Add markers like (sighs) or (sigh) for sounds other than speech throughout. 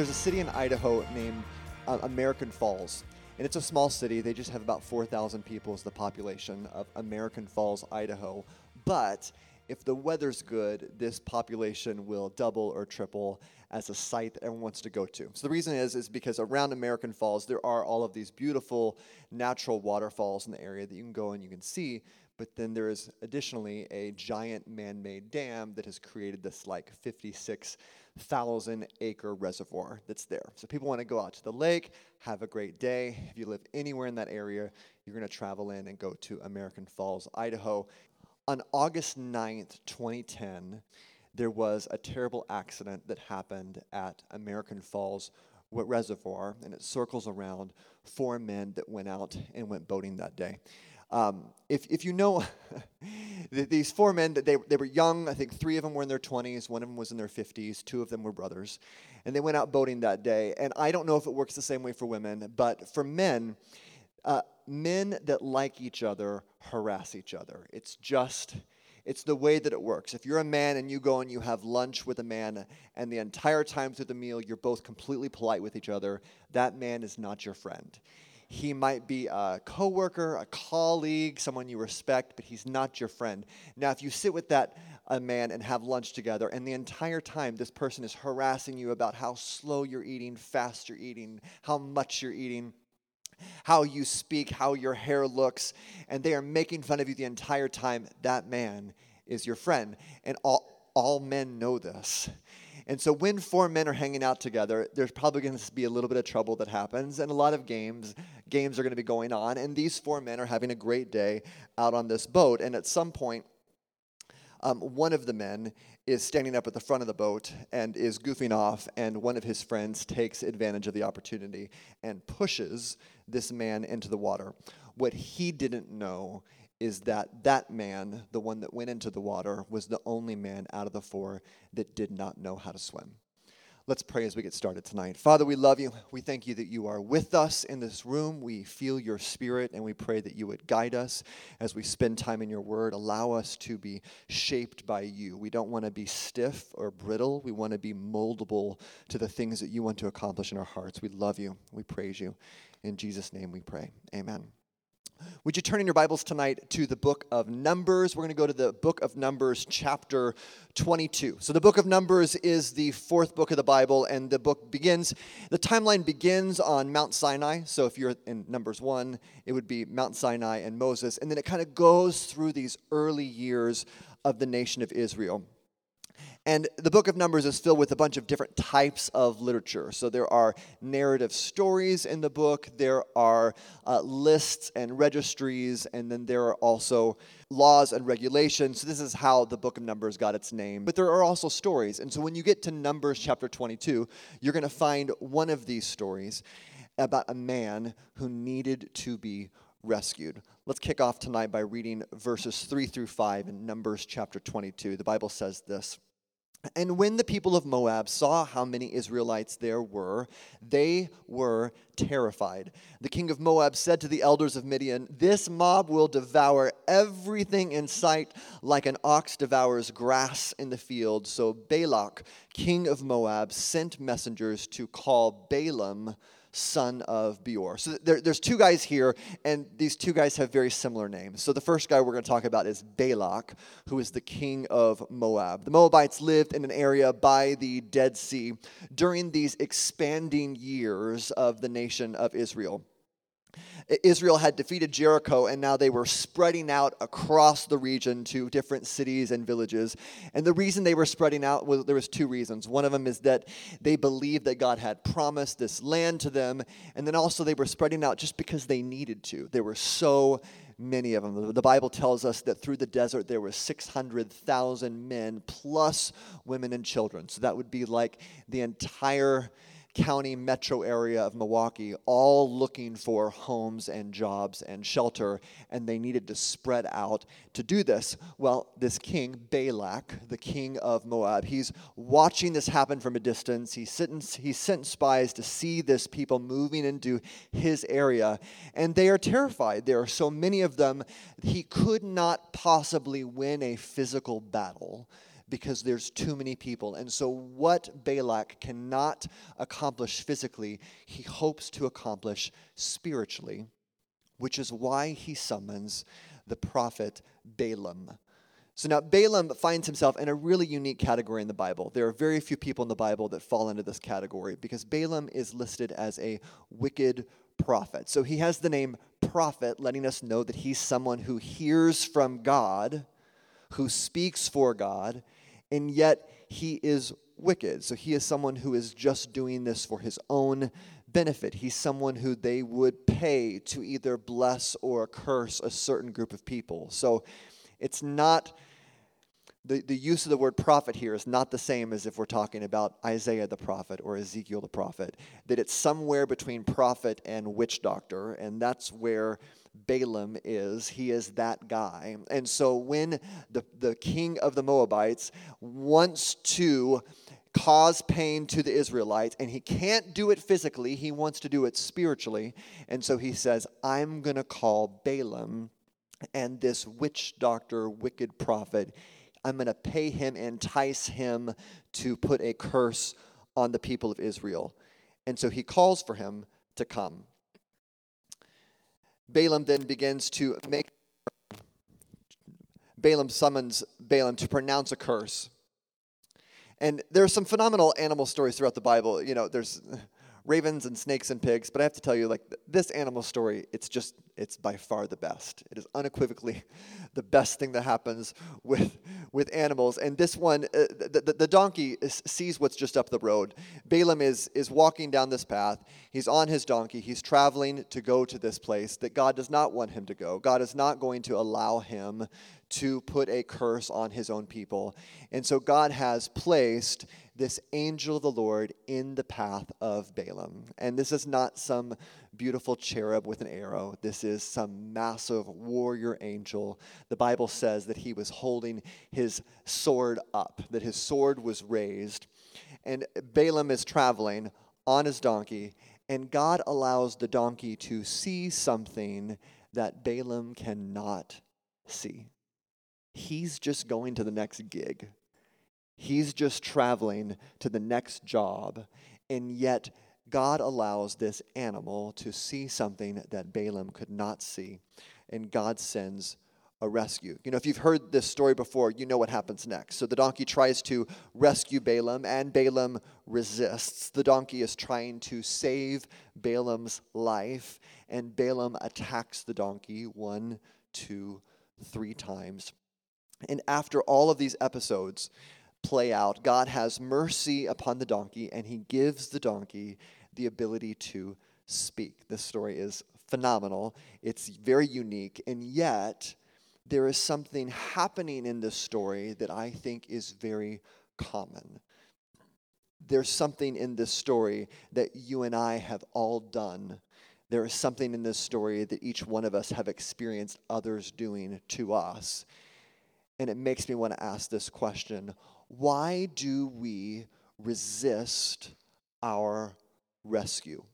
There's a city in Idaho named uh, American Falls. And it's a small city. They just have about 4,000 people as the population of American Falls, Idaho. But if the weather's good, this population will double or triple as a site that everyone wants to go to. So the reason is is because around American Falls there are all of these beautiful natural waterfalls in the area that you can go and you can see, but then there is additionally a giant man-made dam that has created this like 56,000 acre reservoir that's there. So people want to go out to the lake, have a great day. If you live anywhere in that area, you're going to travel in and go to American Falls, Idaho. On August 9th, 2010, there was a terrible accident that happened at American Falls Reservoir, and it circles around four men that went out and went boating that day. Um, if, if you know (laughs) these four men, they, they were young. I think three of them were in their 20s, one of them was in their 50s, two of them were brothers. And they went out boating that day. And I don't know if it works the same way for women, but for men, uh, men that like each other harass each other. It's just it's the way that it works. If you're a man and you go and you have lunch with a man, and the entire time through the meal you're both completely polite with each other, that man is not your friend. He might be a coworker, a colleague, someone you respect, but he's not your friend. Now, if you sit with that a man and have lunch together, and the entire time this person is harassing you about how slow you're eating, fast you're eating, how much you're eating, how you speak, how your hair looks, and they are making fun of you the entire time, that man is your friend. And all, all men know this. And so when four men are hanging out together, there's probably going to be a little bit of trouble that happens, and a lot of games games are going to be going on. And these four men are having a great day out on this boat. And at some point, um, one of the men is standing up at the front of the boat and is goofing off, and one of his friends takes advantage of the opportunity and pushes this man into the water. What he didn't know is that that man, the one that went into the water, was the only man out of the four that did not know how to swim. Let's pray as we get started tonight. Father, we love you. We thank you that you are with us in this room. We feel your spirit, and we pray that you would guide us as we spend time in your word. Allow us to be shaped by you. We don't want to be stiff or brittle. We want to be moldable to the things that you want to accomplish in our hearts. We love you. We praise you. In Jesus' name we pray. Amen. Would you turn in your Bibles tonight to the book of Numbers? We're going to go to the book of Numbers, chapter 22. So, the book of Numbers is the fourth book of the Bible, and the book begins, the timeline begins on Mount Sinai. So, if you're in Numbers 1, it would be Mount Sinai and Moses. And then it kind of goes through these early years of the nation of Israel. And the book of Numbers is filled with a bunch of different types of literature. So there are narrative stories in the book, there are uh, lists and registries, and then there are also laws and regulations. So this is how the book of Numbers got its name. But there are also stories. And so when you get to Numbers chapter 22, you're going to find one of these stories about a man who needed to be rescued. Let's kick off tonight by reading verses 3 through 5 in Numbers chapter 22. The Bible says this. And when the people of Moab saw how many Israelites there were, they were terrified. The king of Moab said to the elders of Midian, This mob will devour everything in sight like an ox devours grass in the field. So Balak, king of Moab, sent messengers to call Balaam son of Beor. So there, there's two guys here, and these two guys have very similar names. So the first guy we're going to talk about is Balak, who is the king of Moab. The Moabites lived in an area by the Dead Sea during these expanding years of the nation of Israel. Israel had defeated Jericho and now they were spreading out across the region to different cities and villages. And the reason they were spreading out was there was two reasons. One of them is that they believed that God had promised this land to them, and then also they were spreading out just because they needed to. There were so many of them. The Bible tells us that through the desert there were 600,000 men plus women and children. So that would be like the entire county metro area of Milwaukee, all looking for homes and jobs and shelter, and they needed to spread out to do this. Well, this king, Balak, the king of Moab, he's watching this happen from a distance. He sent, he sent spies to see this people moving into his area, and they are terrified. There are so many of them, he could not possibly win a physical battle because there's too many people. And so, what Balak cannot accomplish physically, he hopes to accomplish spiritually, which is why he summons the prophet Balaam. So now Balaam finds himself in a really unique category in the Bible. There are very few people in the Bible that fall into this category because Balaam is listed as a wicked prophet. So he has the name prophet, letting us know that he's someone who hears from God, who speaks for God, and yet he is wicked. So he is someone who is just doing this for his own benefit. He's someone who they would pay to either bless or curse a certain group of people. So it's not. The, the use of the word prophet here is not the same as if we're talking about Isaiah the prophet or Ezekiel the prophet, that it's somewhere between prophet and witch doctor, and that's where Balaam is. He is that guy. And so when the, the king of the Moabites wants to cause pain to the Israelites, and he can't do it physically, he wants to do it spiritually. And so he says, I'm going to call Balaam and this witch doctor, wicked prophet. I'm going to pay him, entice him to put a curse on the people of Israel. And so he calls for him to come. Balaam then begins to make. Balaam summons Balaam to pronounce a curse. And there are some phenomenal animal stories throughout the Bible. You know, there's ravens and snakes and pigs, but I have to tell you, like, this animal story, it's just, it's by far the best. It is unequivocally (laughs) the best thing that happens with, with animals. And this one, uh, the, the, the, donkey is, sees what's just up the road. Balaam is, is walking down this path. He's on his donkey. He's traveling to go to this place that God does not want him to go. God is not going to allow him to put a curse on his own people. And so God has placed this angel of the Lord in the path of Balaam. And this is not some beautiful cherub with an arrow, this is some massive warrior angel. The Bible says that he was holding his sword up, that his sword was raised. And Balaam is traveling on his donkey, and God allows the donkey to see something that Balaam cannot see. He's just going to the next gig. He's just traveling to the next job, and yet God allows this animal to see something that Balaam could not see, and God sends a rescue. You know, if you've heard this story before, you know what happens next. So the donkey tries to rescue Balaam, and Balaam resists. The donkey is trying to save Balaam's life, and Balaam attacks the donkey one, two, three times. And after all of these episodes, play out. God has mercy upon the donkey, and he gives the donkey the ability to speak. This story is phenomenal, it's very unique, and yet there is something happening in this story that I think is very common. There's something in this story that you and I have all done. There is something in this story that each one of us have experienced others doing to us. And it makes me want to ask this question why do we resist our rescue?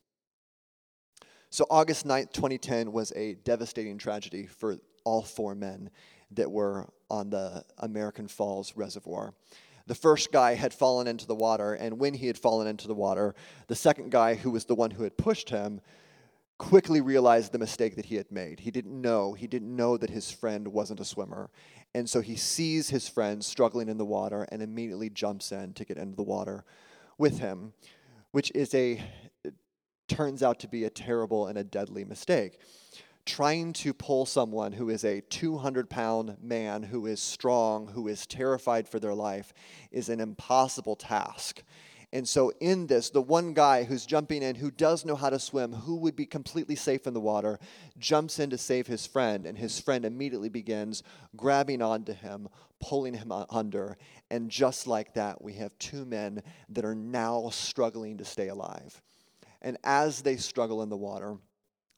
So, August 9th, 2010 was a devastating tragedy for all four men that were on the American Falls Reservoir. The first guy had fallen into the water, and when he had fallen into the water, the second guy, who was the one who had pushed him, quickly realized the mistake that he had made. He didn't know. He didn't know that his friend wasn't a swimmer. And so he sees his friend struggling in the water and immediately jumps in to get into the water with him, which is a turns out to be a terrible and a deadly mistake. Trying to pull someone who is a 200 pound man, who is strong, who is terrified for their life, is an impossible task. And so, in this, the one guy who's jumping in, who does know how to swim, who would be completely safe in the water, jumps in to save his friend. And his friend immediately begins grabbing onto him, pulling him under. And just like that, we have two men that are now struggling to stay alive. And as they struggle in the water,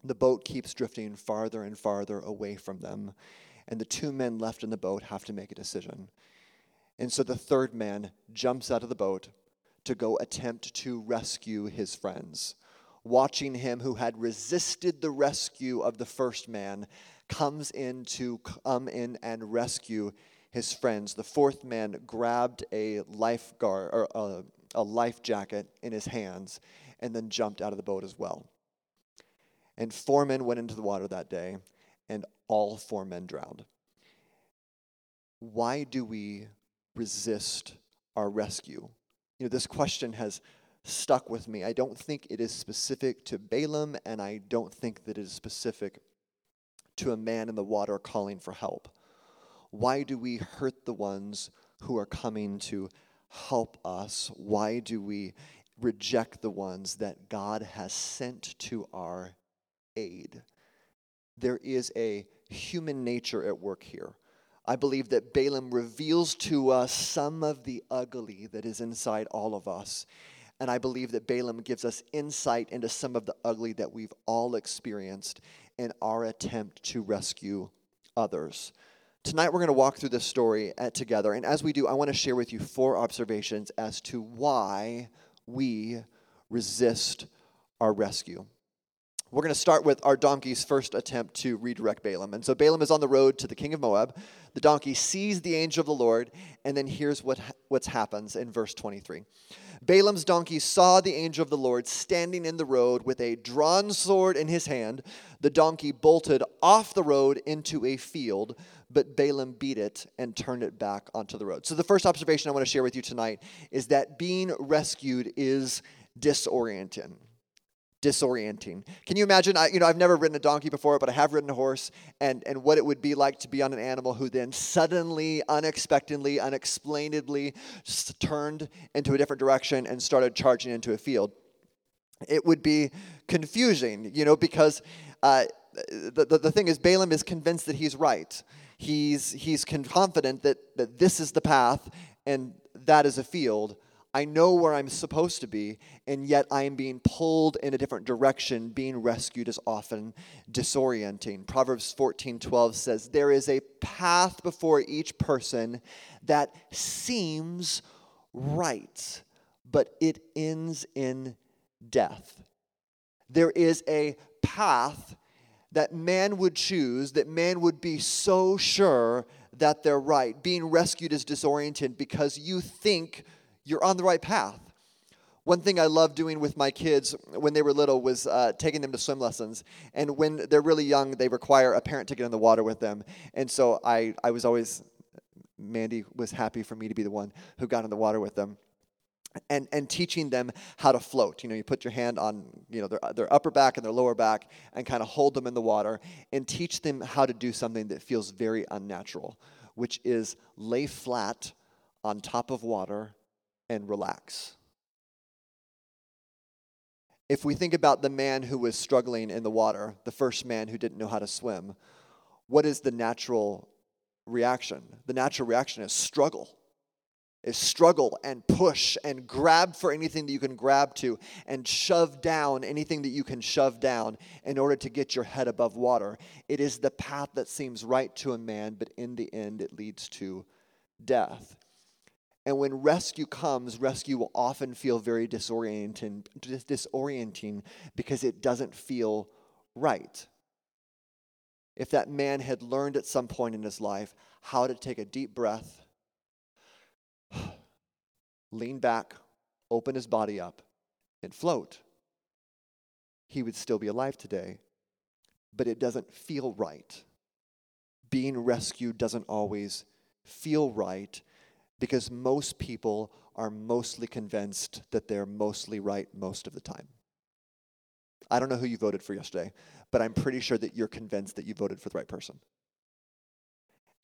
the boat keeps drifting farther and farther away from them. And the two men left in the boat have to make a decision. And so the third man jumps out of the boat to go attempt to rescue his friends. Watching him who had resisted the rescue of the first man comes in to come in and rescue his friends. The fourth man grabbed a lifeguard or a, a life jacket in his hands and then jumped out of the boat as well. And four men went into the water that day, and all four men drowned. Why do we resist our rescue? You know, this question has stuck with me. I don't think it is specific to Balaam, and I don't think that it is specific to a man in the water calling for help. Why do we hurt the ones who are coming to help us? Why do we reject the ones that God has sent to our aid? There is a human nature at work here. I believe that Balaam reveals to us some of the ugly that is inside all of us. And I believe that Balaam gives us insight into some of the ugly that we've all experienced in our attempt to rescue others. Tonight, we're going to walk through this story at, together. And as we do, I want to share with you four observations as to why we resist our rescue. We're going to start with our donkey's first attempt to redirect Balaam. And so Balaam is on the road to the king of Moab. The donkey sees the angel of the Lord, and then here's what what happens in verse 23. Balaam's donkey saw the angel of the Lord standing in the road with a drawn sword in his hand. The donkey bolted off the road into a field, but Balaam beat it and turned it back onto the road. So, the first observation I want to share with you tonight is that being rescued is disorienting disorienting. Can you imagine? I, you know, I've never ridden a donkey before, but I have ridden a horse, and, and what it would be like to be on an animal who then suddenly, unexpectedly, unexplainably turned into a different direction and started charging into a field. It would be confusing, you know, because uh, the, the, the thing is, Balaam is convinced that he's right. He's, he's confident that, that this is the path and that is a field I know where I'm supposed to be, and yet I am being pulled in a different direction. Being rescued is often disorienting. Proverbs 14:12 says, "There is a path before each person that seems right, but it ends in death." There is a path that man would choose, that man would be so sure that they're right. Being rescued is disoriented because you think you're on the right path. One thing I love doing with my kids when they were little was uh, taking them to swim lessons. And when they're really young, they require a parent to get in the water with them. And so I, I was always, Mandy was happy for me to be the one who got in the water with them. And, and teaching them how to float. You know, you put your hand on you know their, their upper back and their lower back and kind of hold them in the water and teach them how to do something that feels very unnatural, which is lay flat on top of water and relax. If we think about the man who was struggling in the water, the first man who didn't know how to swim, what is the natural reaction? The natural reaction is struggle. Is struggle and push and grab for anything that you can grab to and shove down anything that you can shove down in order to get your head above water. It is the path that seems right to a man, but in the end it leads to death. And when rescue comes, rescue will often feel very disorienting, disorienting because it doesn't feel right. If that man had learned at some point in his life how to take a deep breath, (sighs) lean back, open his body up, and float, he would still be alive today. But it doesn't feel right. Being rescued doesn't always feel right because most people are mostly convinced that they're mostly right most of the time. I don't know who you voted for yesterday, but I'm pretty sure that you're convinced that you voted for the right person.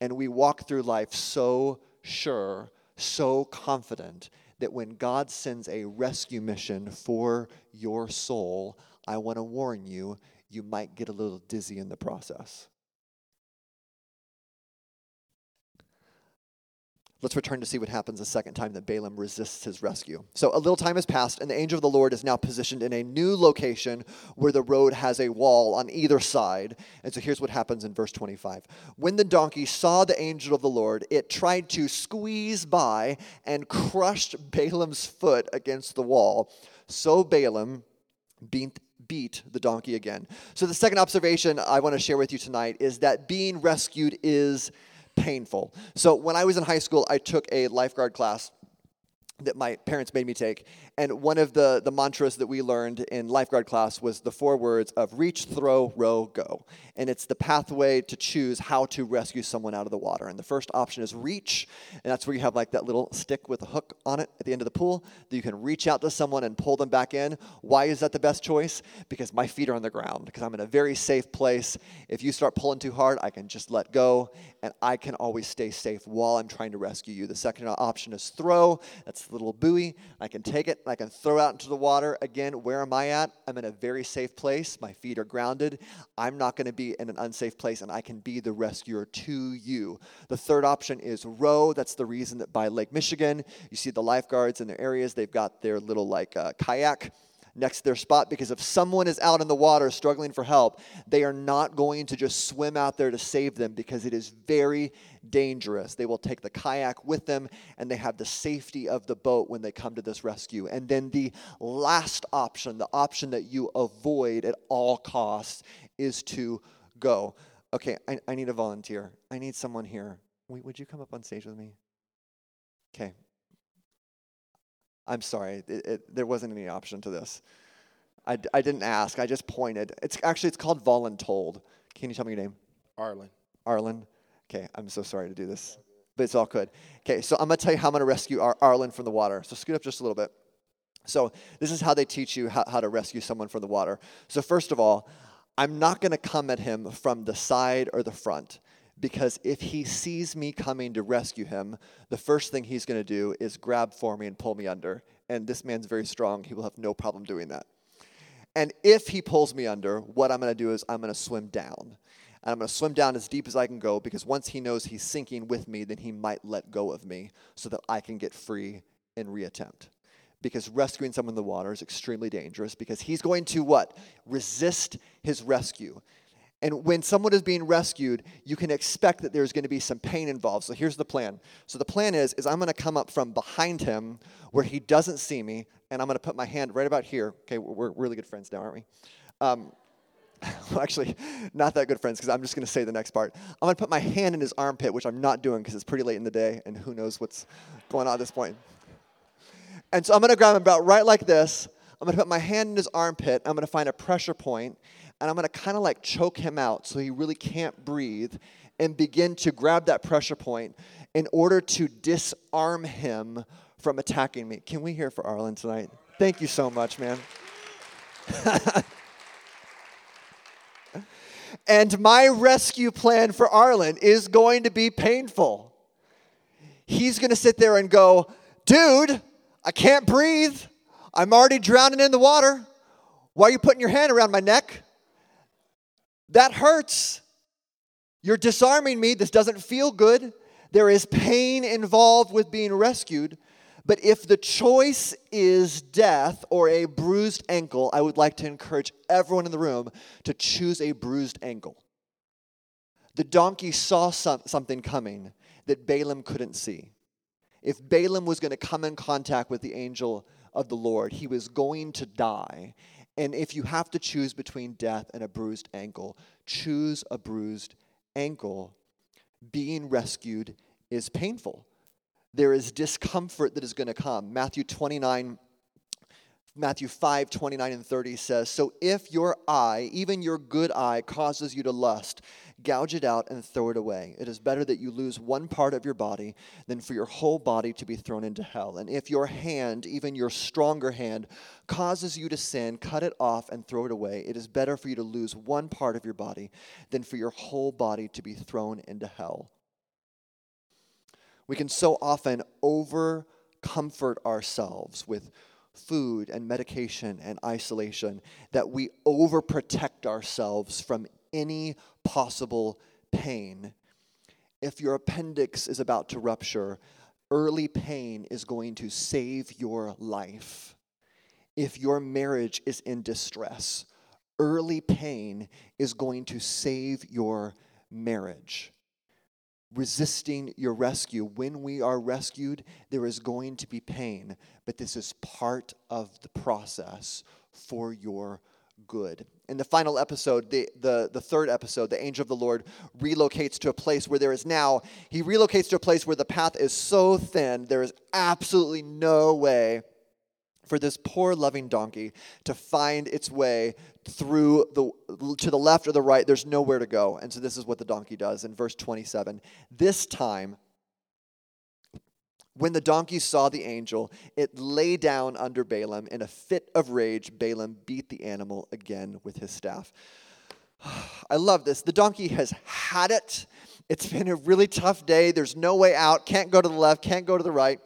And we walk through life so sure, so confident that when God sends a rescue mission for your soul, I want to warn you, you might get a little dizzy in the process. Let's return to see what happens the second time that Balaam resists his rescue. So, a little time has passed, and the angel of the Lord is now positioned in a new location where the road has a wall on either side. And so, here's what happens in verse 25. When the donkey saw the angel of the Lord, it tried to squeeze by and crushed Balaam's foot against the wall. So, Balaam beat, beat the donkey again. So, the second observation I want to share with you tonight is that being rescued is painful. So when I was in high school, I took a lifeguard class that my parents made me take. And one of the, the mantras that we learned in lifeguard class was the four words of reach, throw, row, go. And it's the pathway to choose how to rescue someone out of the water. And the first option is reach. And that's where you have like that little stick with a hook on it at the end of the pool that you can reach out to someone and pull them back in. Why is that the best choice? Because my feet are on the ground, because I'm in a very safe place. If you start pulling too hard, I can just let go and I can always stay safe while I'm trying to rescue you. The second option is throw. That's the little buoy. I can take it I can throw out into the water. Again, where am I at? I'm in a very safe place. My feet are grounded. I'm not going to be in an unsafe place, and I can be the rescuer to you. The third option is row. That's the reason that by Lake Michigan, you see the lifeguards in their areas, they've got their little like uh, kayak next to their spot because if someone is out in the water struggling for help, they are not going to just swim out there to save them because it is very dangerous. They will take the kayak with them and they have the safety of the boat when they come to this rescue. And then the last option, the option that you avoid at all costs, is to go. Okay, I, I need a volunteer. I need someone here. Wait, would you come up on stage with me? Okay, I'm sorry, it, it, there wasn't any option to this. I, I didn't ask, I just pointed. It's actually, it's called voluntold. Can you tell me your name? Arlen. Arlen. Okay, I'm so sorry to do this, but it's all good. Okay, so I'm gonna tell you how I'm gonna rescue Ar- Arlen from the water. So scoot up just a little bit. So this is how they teach you how, how to rescue someone from the water. So first of all, I'm not gonna come at him from the side or the front because if he sees me coming to rescue him, the first thing he's going to do is grab for me and pull me under. And this man's very strong. He will have no problem doing that. And if he pulls me under, what I'm going to do is I'm going to swim down. And I'm going to swim down as deep as I can go because once he knows he's sinking with me, then he might let go of me so that I can get free and reattempt. Because rescuing someone in the water is extremely dangerous because he's going to what? Resist his rescue. And when someone is being rescued, you can expect that there's going to be some pain involved. So here's the plan. So the plan is, is I'm going to come up from behind him where he doesn't see me, and I'm going to put my hand right about here. Okay, we're really good friends now, aren't we? Um, (laughs) well, actually, not that good friends because I'm just going to say the next part. I'm going to put my hand in his armpit, which I'm not doing because it's pretty late in the day, and who knows what's going on at this point. And so I'm going to grab him about right like this. I'm going to put my hand in his armpit. I'm going to find a pressure point, and I'm going to kind of like choke him out so he really can't breathe and begin to grab that pressure point in order to disarm him from attacking me. Can we hear for Arlen tonight? Thank you so much, man. (laughs) and my rescue plan for Arlen is going to be painful. He's going to sit there and go, Dude, I can't breathe. I'm already drowning in the water. Why are you putting your hand around my neck? That hurts. You're disarming me. This doesn't feel good. There is pain involved with being rescued. But if the choice is death or a bruised ankle, I would like to encourage everyone in the room to choose a bruised ankle. The donkey saw some, something coming that Balaam couldn't see. If Balaam was going to come in contact with the angel of the Lord, he was going to die. And if you have to choose between death and a bruised ankle, choose a bruised ankle. Being rescued is painful. There is discomfort that is going to come. Matthew 29 Matthew 5, 29 and 30 says, So if your eye, even your good eye, causes you to lust, Gouge it out and throw it away. It is better that you lose one part of your body than for your whole body to be thrown into hell. And if your hand, even your stronger hand, causes you to sin, cut it off and throw it away. It is better for you to lose one part of your body than for your whole body to be thrown into hell. We can so often over comfort ourselves with food and medication and isolation that we overprotect ourselves from any possible pain. If your appendix is about to rupture, early pain is going to save your life. If your marriage is in distress, early pain is going to save your marriage. Resisting your rescue. When we are rescued, there is going to be pain, but this is part of the process for your good. In the final episode, the, the, the third episode, the angel of the Lord relocates to a place where there is now, he relocates to a place where the path is so thin, there is absolutely no way for this poor loving donkey to find its way through the to the left or the right. There's nowhere to go. And so this is what the donkey does in verse 27 this time when the donkey saw the angel, it lay down under Balaam. In a fit of rage, Balaam beat the animal again with his staff. (sighs) I love this. The donkey has had it. It's been a really tough day. There's no way out. Can't go to the left, can't go to the right.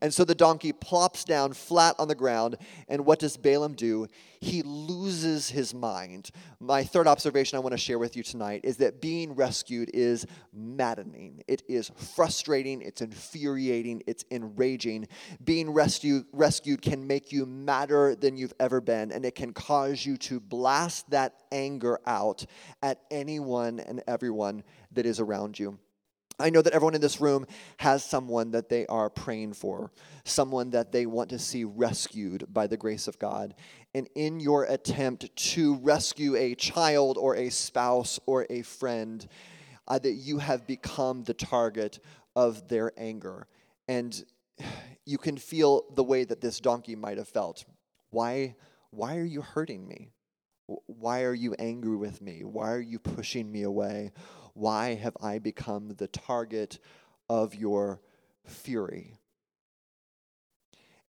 And so the donkey plops down flat on the ground. And what does Balaam do? He loses his mind. My third observation I want to share with you tonight is that being rescued is maddening. It is frustrating, it's infuriating, it's enraging. Being rescue, rescued can make you madder than you've ever been, and it can cause you to blast that anger out at anyone and everyone that is around you. I know that everyone in this room has someone that they are praying for, someone that they want to see rescued by the grace of God. And in your attempt to rescue a child or a spouse or a friend, uh, that you have become the target of their anger. And you can feel the way that this donkey might have felt. Why, why are you hurting me? Why are you angry with me? Why are you pushing me away? Why have I become the target of your fury?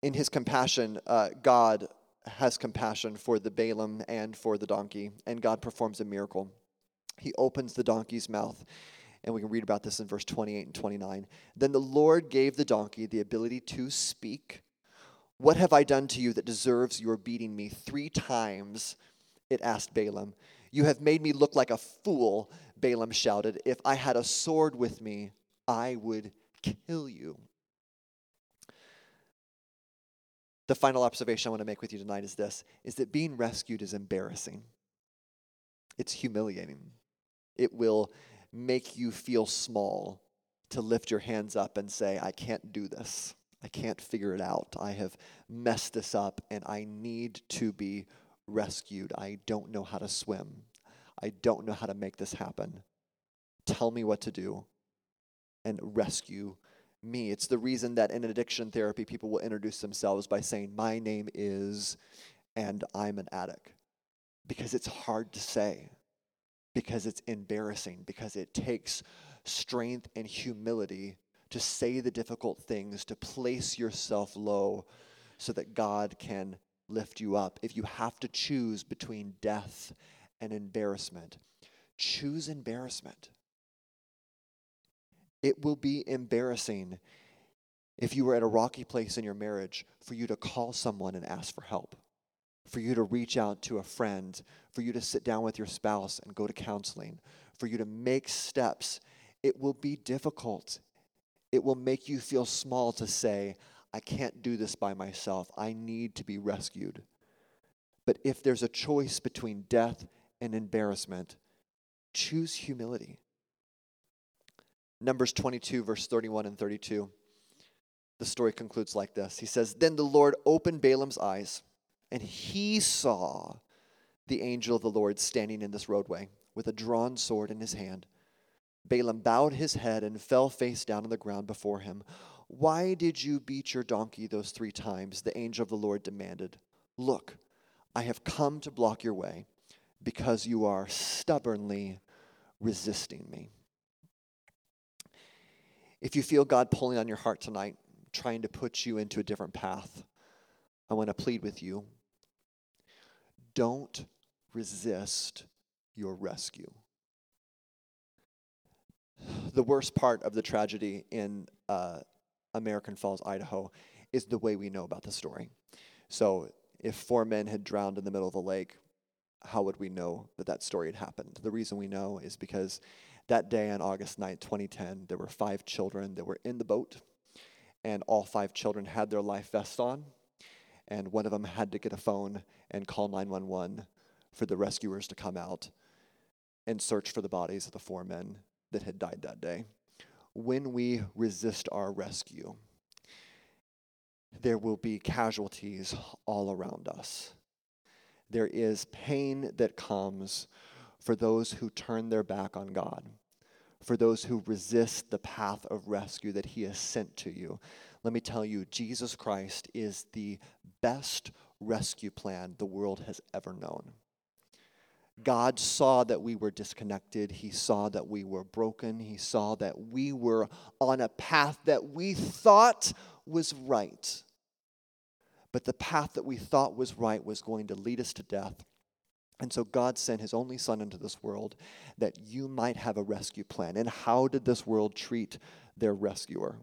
In his compassion, uh, God has compassion for the Balaam and for the donkey, and God performs a miracle. He opens the donkey's mouth, and we can read about this in verse 28 and 29. Then the Lord gave the donkey the ability to speak. What have I done to you that deserves your beating me? Three times it asked Balaam. You have made me look like a fool, Balaam shouted. If I had a sword with me, I would kill you. The final observation I want to make with you tonight is this is that being rescued is embarrassing. It's humiliating. It will make you feel small to lift your hands up and say, I can't do this. I can't figure it out. I have messed this up and I need to be rescued. I don't know how to swim. I don't know how to make this happen. Tell me what to do and rescue me. It's the reason that in addiction therapy, people will introduce themselves by saying, My name is, and I'm an addict. Because it's hard to say, because it's embarrassing, because it takes strength and humility to say the difficult things, to place yourself low so that God can lift you up. If you have to choose between death and embarrassment, choose embarrassment. It will be embarrassing if you were at a rocky place in your marriage for you to call someone and ask for help, for you to reach out to a friend, for you to sit down with your spouse and go to counseling, for you to make steps. It will be difficult. It will make you feel small to say, I can't do this by myself. I need to be rescued. But if there's a choice between death and embarrassment, choose humility. Numbers 22, verse 31 and 32. The story concludes like this He says, Then the Lord opened Balaam's eyes, and he saw the angel of the Lord standing in this roadway with a drawn sword in his hand. Balaam bowed his head and fell face down on the ground before him. Why did you beat your donkey those three times? The angel of the Lord demanded. Look, I have come to block your way because you are stubbornly resisting me. If you feel God pulling on your heart tonight, trying to put you into a different path, I want to plead with you don't resist your rescue. The worst part of the tragedy in uh, American Falls, Idaho, is the way we know about the story. So, if four men had drowned in the middle of a lake, how would we know that that story had happened? The reason we know is because that day on August 9th, 2010, there were five children that were in the boat, and all five children had their life vests on, and one of them had to get a phone and call 911 for the rescuers to come out and search for the bodies of the four men that had died that day. When we resist our rescue, there will be casualties all around us. There is pain that comes for those who turn their back on God, for those who resist the path of rescue that He has sent to you. Let me tell you, Jesus Christ is the best rescue plan the world has ever known. God saw that we were disconnected. He saw that we were broken. He saw that we were on a path that we thought was right. But the path that we thought was right was going to lead us to death. And so God sent his only son into this world that you might have a rescue plan. And how did this world treat their rescuer?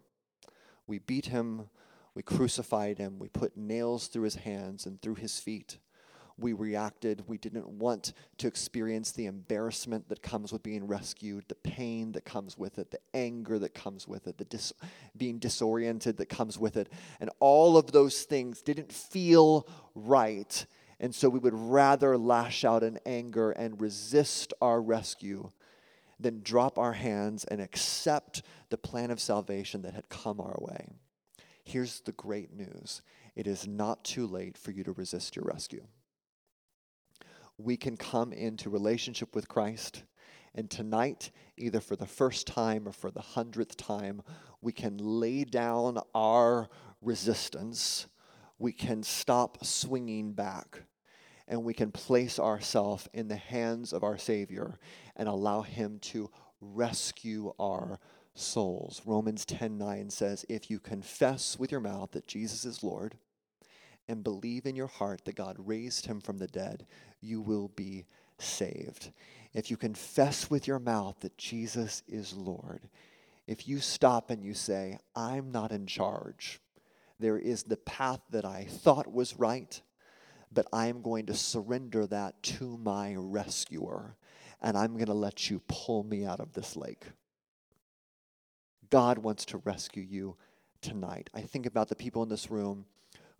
We beat him, we crucified him, we put nails through his hands and through his feet we reacted. We didn't want to experience the embarrassment that comes with being rescued, the pain that comes with it, the anger that comes with it, the dis- being disoriented that comes with it. And all of those things didn't feel right. And so we would rather lash out in anger and resist our rescue than drop our hands and accept the plan of salvation that had come our way. Here's the great news it is not too late for you to resist your rescue we can come into relationship with Christ. And tonight, either for the first time or for the hundredth time, we can lay down our resistance. We can stop swinging back. And we can place ourselves in the hands of our Savior and allow Him to rescue our souls. Romans 10 9 says, If you confess with your mouth that Jesus is Lord and believe in your heart that God raised him from the dead, you will be saved. If you confess with your mouth that Jesus is Lord, if you stop and you say, I'm not in charge, there is the path that I thought was right, but I am going to surrender that to my rescuer, and I'm going to let you pull me out of this lake. God wants to rescue you tonight. I think about the people in this room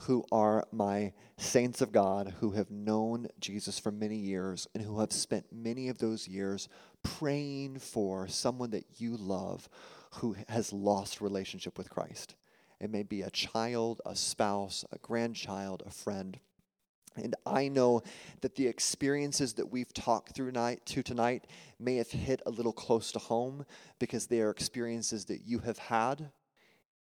who are my saints of God who have known Jesus for many years and who have spent many of those years praying for someone that you love who has lost relationship with Christ. It may be a child, a spouse, a grandchild, a friend. And I know that the experiences that we've talked through night to tonight may have hit a little close to home because they are experiences that you have had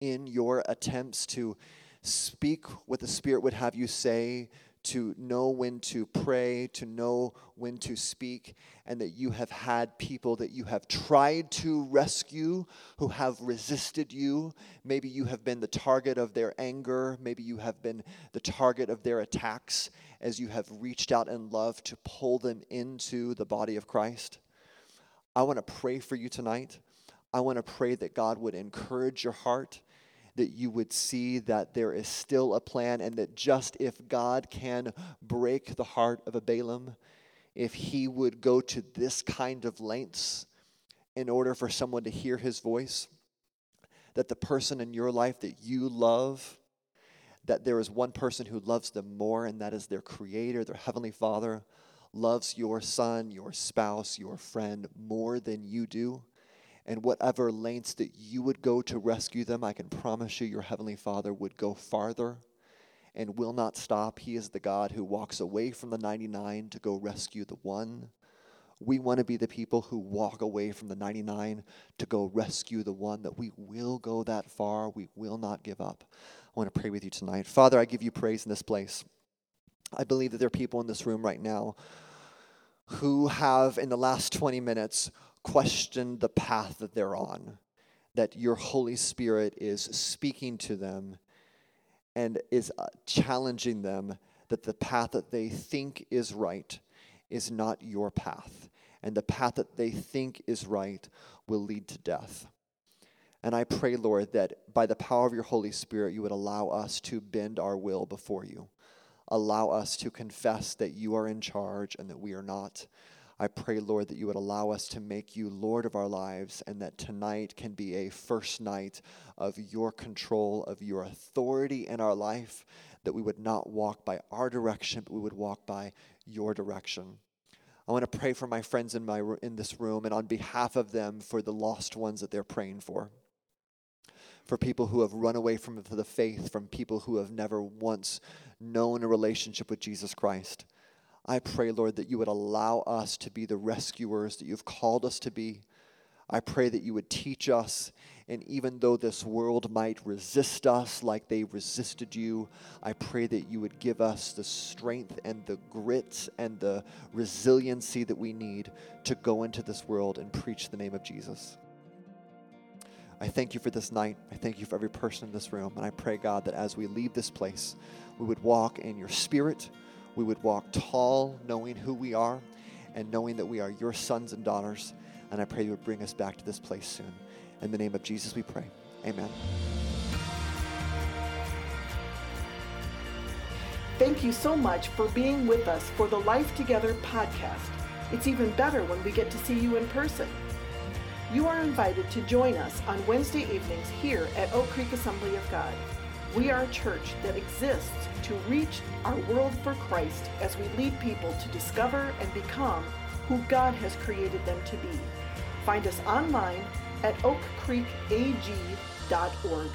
in your attempts to speak what the Spirit would have you say, to know when to pray, to know when to speak, and that you have had people that you have tried to rescue who have resisted you. Maybe you have been the target of their anger, maybe you have been the target of their attacks as you have reached out in love to pull them into the body of Christ. I want to pray for you tonight. I want to pray that God would encourage your heart that you would see that there is still a plan and that just if God can break the heart of a Balaam, if he would go to this kind of lengths in order for someone to hear his voice, that the person in your life that you love, that there is one person who loves them more, and that is their Creator, their Heavenly Father, loves your son, your spouse, your friend more than you do and whatever lengths that you would go to rescue them, I can promise you your Heavenly Father would go farther and will not stop. He is the God who walks away from the 99 to go rescue the one. We want to be the people who walk away from the 99 to go rescue the one, that we will go that far. We will not give up. I want to pray with you tonight. Father, I give you praise in this place. I believe that there are people in this room right now who have, in the last 20 minutes, question the path that they're on, that your Holy Spirit is speaking to them and is uh, challenging them that the path that they think is right is not your path, and the path that they think is right will lead to death. And I pray, Lord, that by the power of your Holy Spirit, you would allow us to bend our will before you. Allow us to confess that you are in charge and that we are not. I pray, Lord, that you would allow us to make you Lord of our lives and that tonight can be a first night of your control, of your authority in our life, that we would not walk by our direction, but we would walk by your direction. I want to pray for my friends in, my, in this room and on behalf of them for the lost ones that they're praying for. For people who have run away from the faith, from people who have never once known a relationship with Jesus Christ. I pray, Lord, that you would allow us to be the rescuers that you've called us to be. I pray that you would teach us, and even though this world might resist us like they resisted you, I pray that you would give us the strength and the grit and the resiliency that we need to go into this world and preach the name of Jesus. I thank you for this night. I thank you for every person in this room. And I pray, God, that as we leave this place, we would walk in your spirit we would walk tall, knowing who we are and knowing that we are your sons and daughters. And I pray you would bring us back to this place soon. In the name of Jesus, we pray. Amen. Thank you so much for being with us for the Life Together podcast. It's even better when we get to see you in person. You are invited to join us on Wednesday evenings here at Oak Creek Assembly of God. We are a church that exists to reach our world for Christ as we lead people to discover and become who God has created them to be. Find us online at oakcreekag.org.